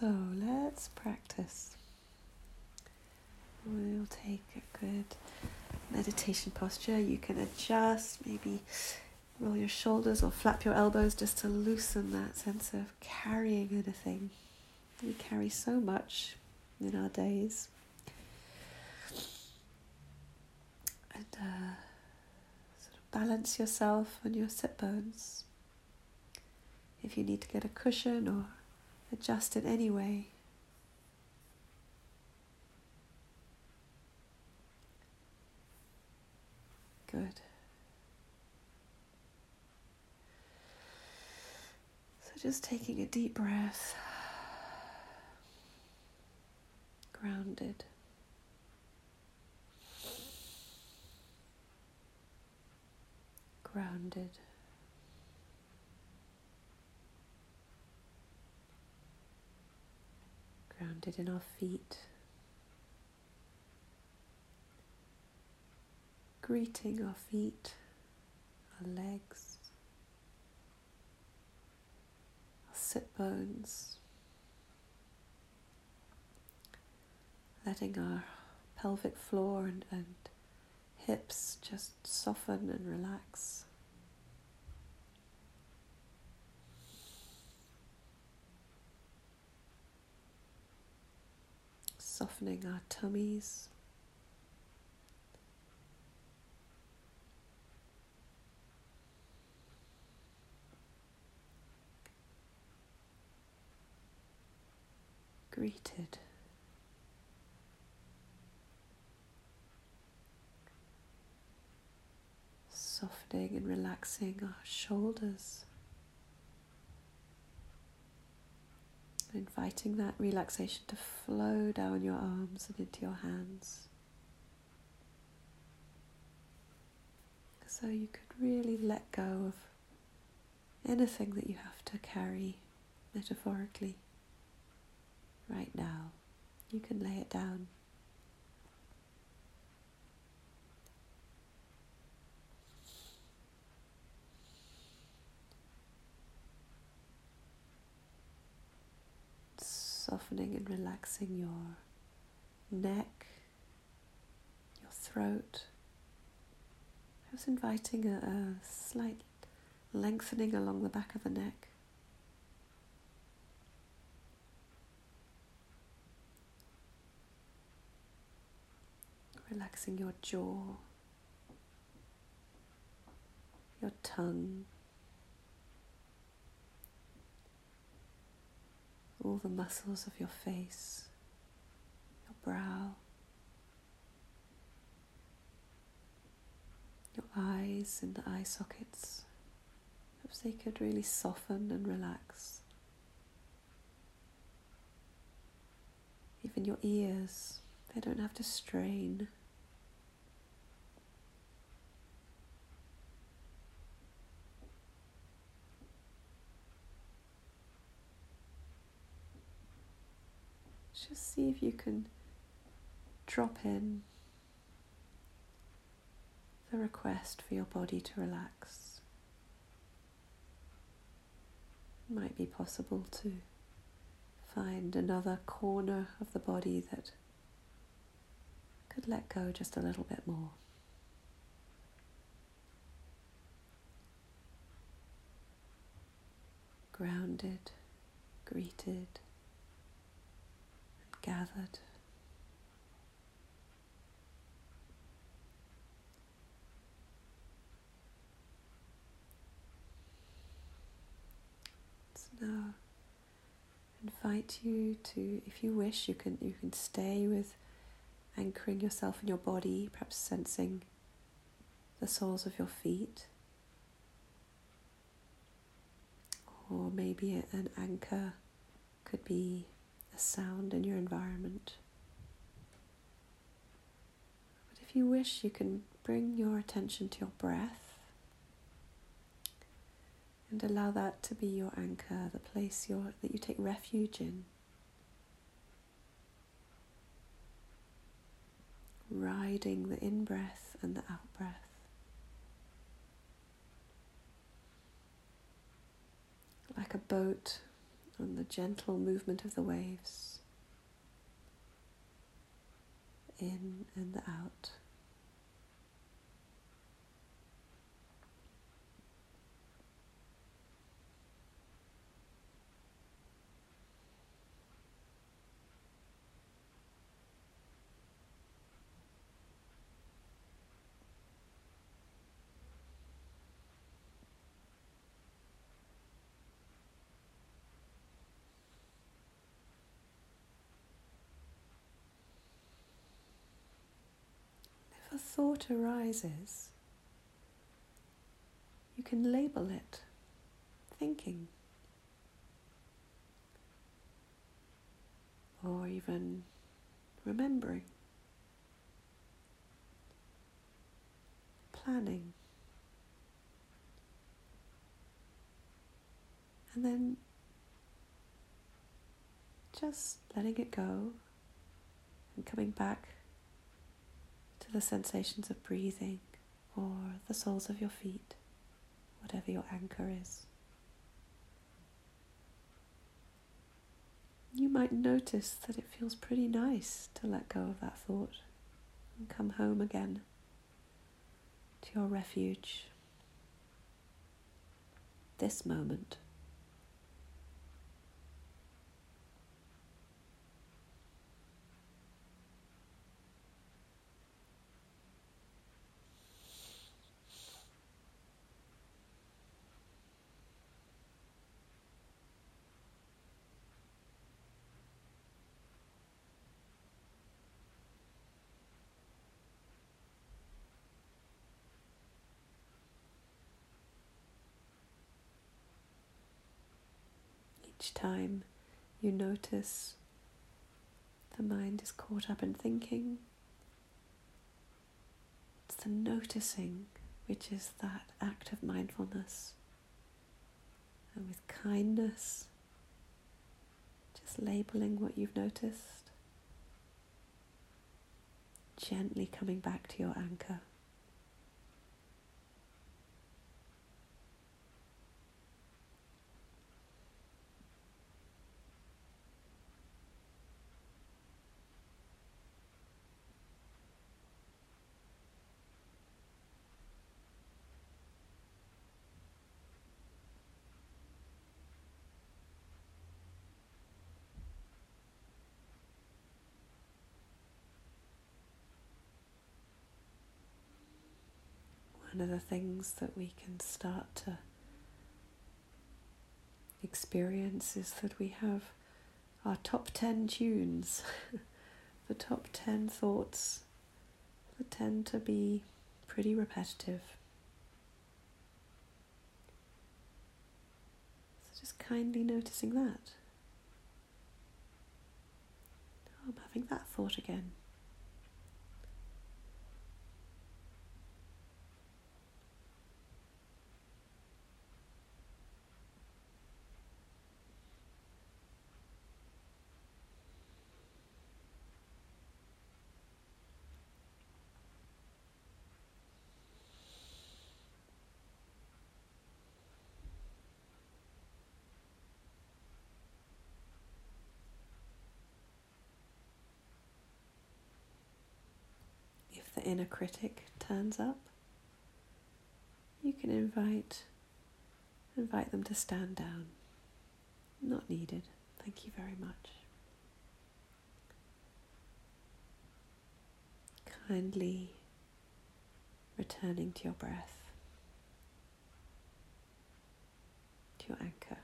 So let's practice. We'll take a good meditation posture. You can adjust, maybe roll your shoulders or flap your elbows just to loosen that sense of carrying anything. We carry so much in our days. And uh, sort of balance yourself on your sit bones. If you need to get a cushion or adjust it anyway. Good. So just taking a deep breath, grounded. Grounded. Grounded in our feet, greeting our feet, our legs, our sit bones, letting our pelvic floor and, and hips just soften and relax. Softening our tummies. Greeted. Softening and relaxing our shoulders. Inviting that relaxation to flow down your arms and into your hands. So you could really let go of anything that you have to carry metaphorically right now. You can lay it down. Softening and relaxing your neck, your throat. Just inviting a, a slight lengthening along the back of the neck. Relaxing your jaw, your tongue. All the muscles of your face, your brow, your eyes and the eye sockets. Perhaps they could really soften and relax. Even your ears, they don't have to strain. Just see if you can drop in the request for your body to relax. It might be possible to find another corner of the body that could let go just a little bit more. Grounded, greeted gathered. So now invite you to, if you wish, you can you can stay with anchoring yourself in your body, perhaps sensing the soles of your feet. Or maybe an anchor could be a sound in your environment. But if you wish, you can bring your attention to your breath and allow that to be your anchor, the place your, that you take refuge in. Riding the in breath and the out breath. Like a boat and the gentle movement of the waves in and out. a thought arises, you can label it thinking or even remembering, planning. And then just letting it go and coming back the sensations of breathing or the soles of your feet, whatever your anchor is. You might notice that it feels pretty nice to let go of that thought and come home again to your refuge, this moment. Each time you notice the mind is caught up in thinking. It's the noticing which is that act of mindfulness. And with kindness, just labeling what you've noticed, gently coming back to your anchor. One of the things that we can start to experience is that we have our top 10 tunes, the top 10 thoughts that tend to be pretty repetitive. So just kindly noticing that. Oh, I'm having that thought again. The inner critic turns up, you can invite invite them to stand down. Not needed. Thank you very much. Kindly returning to your breath, to your anchor.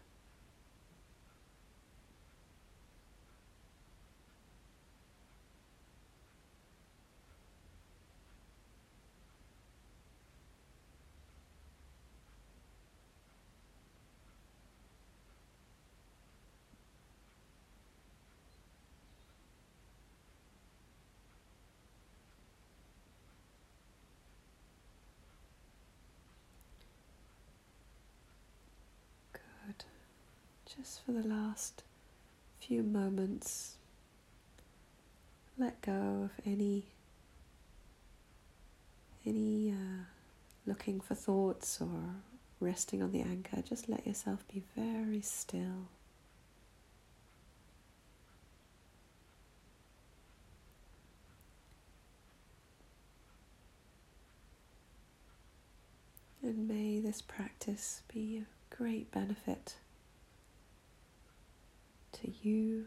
Just for the last few moments, let go of any any uh, looking for thoughts or resting on the anchor. Just let yourself be very still. And may this practice be a great benefit to you,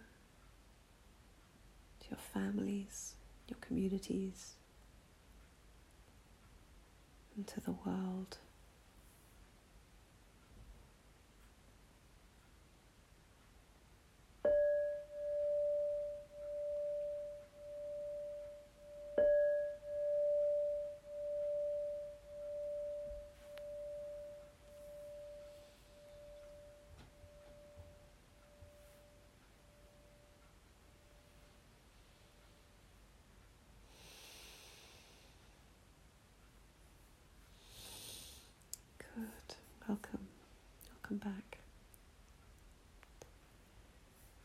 to your families, your communities, and to the world.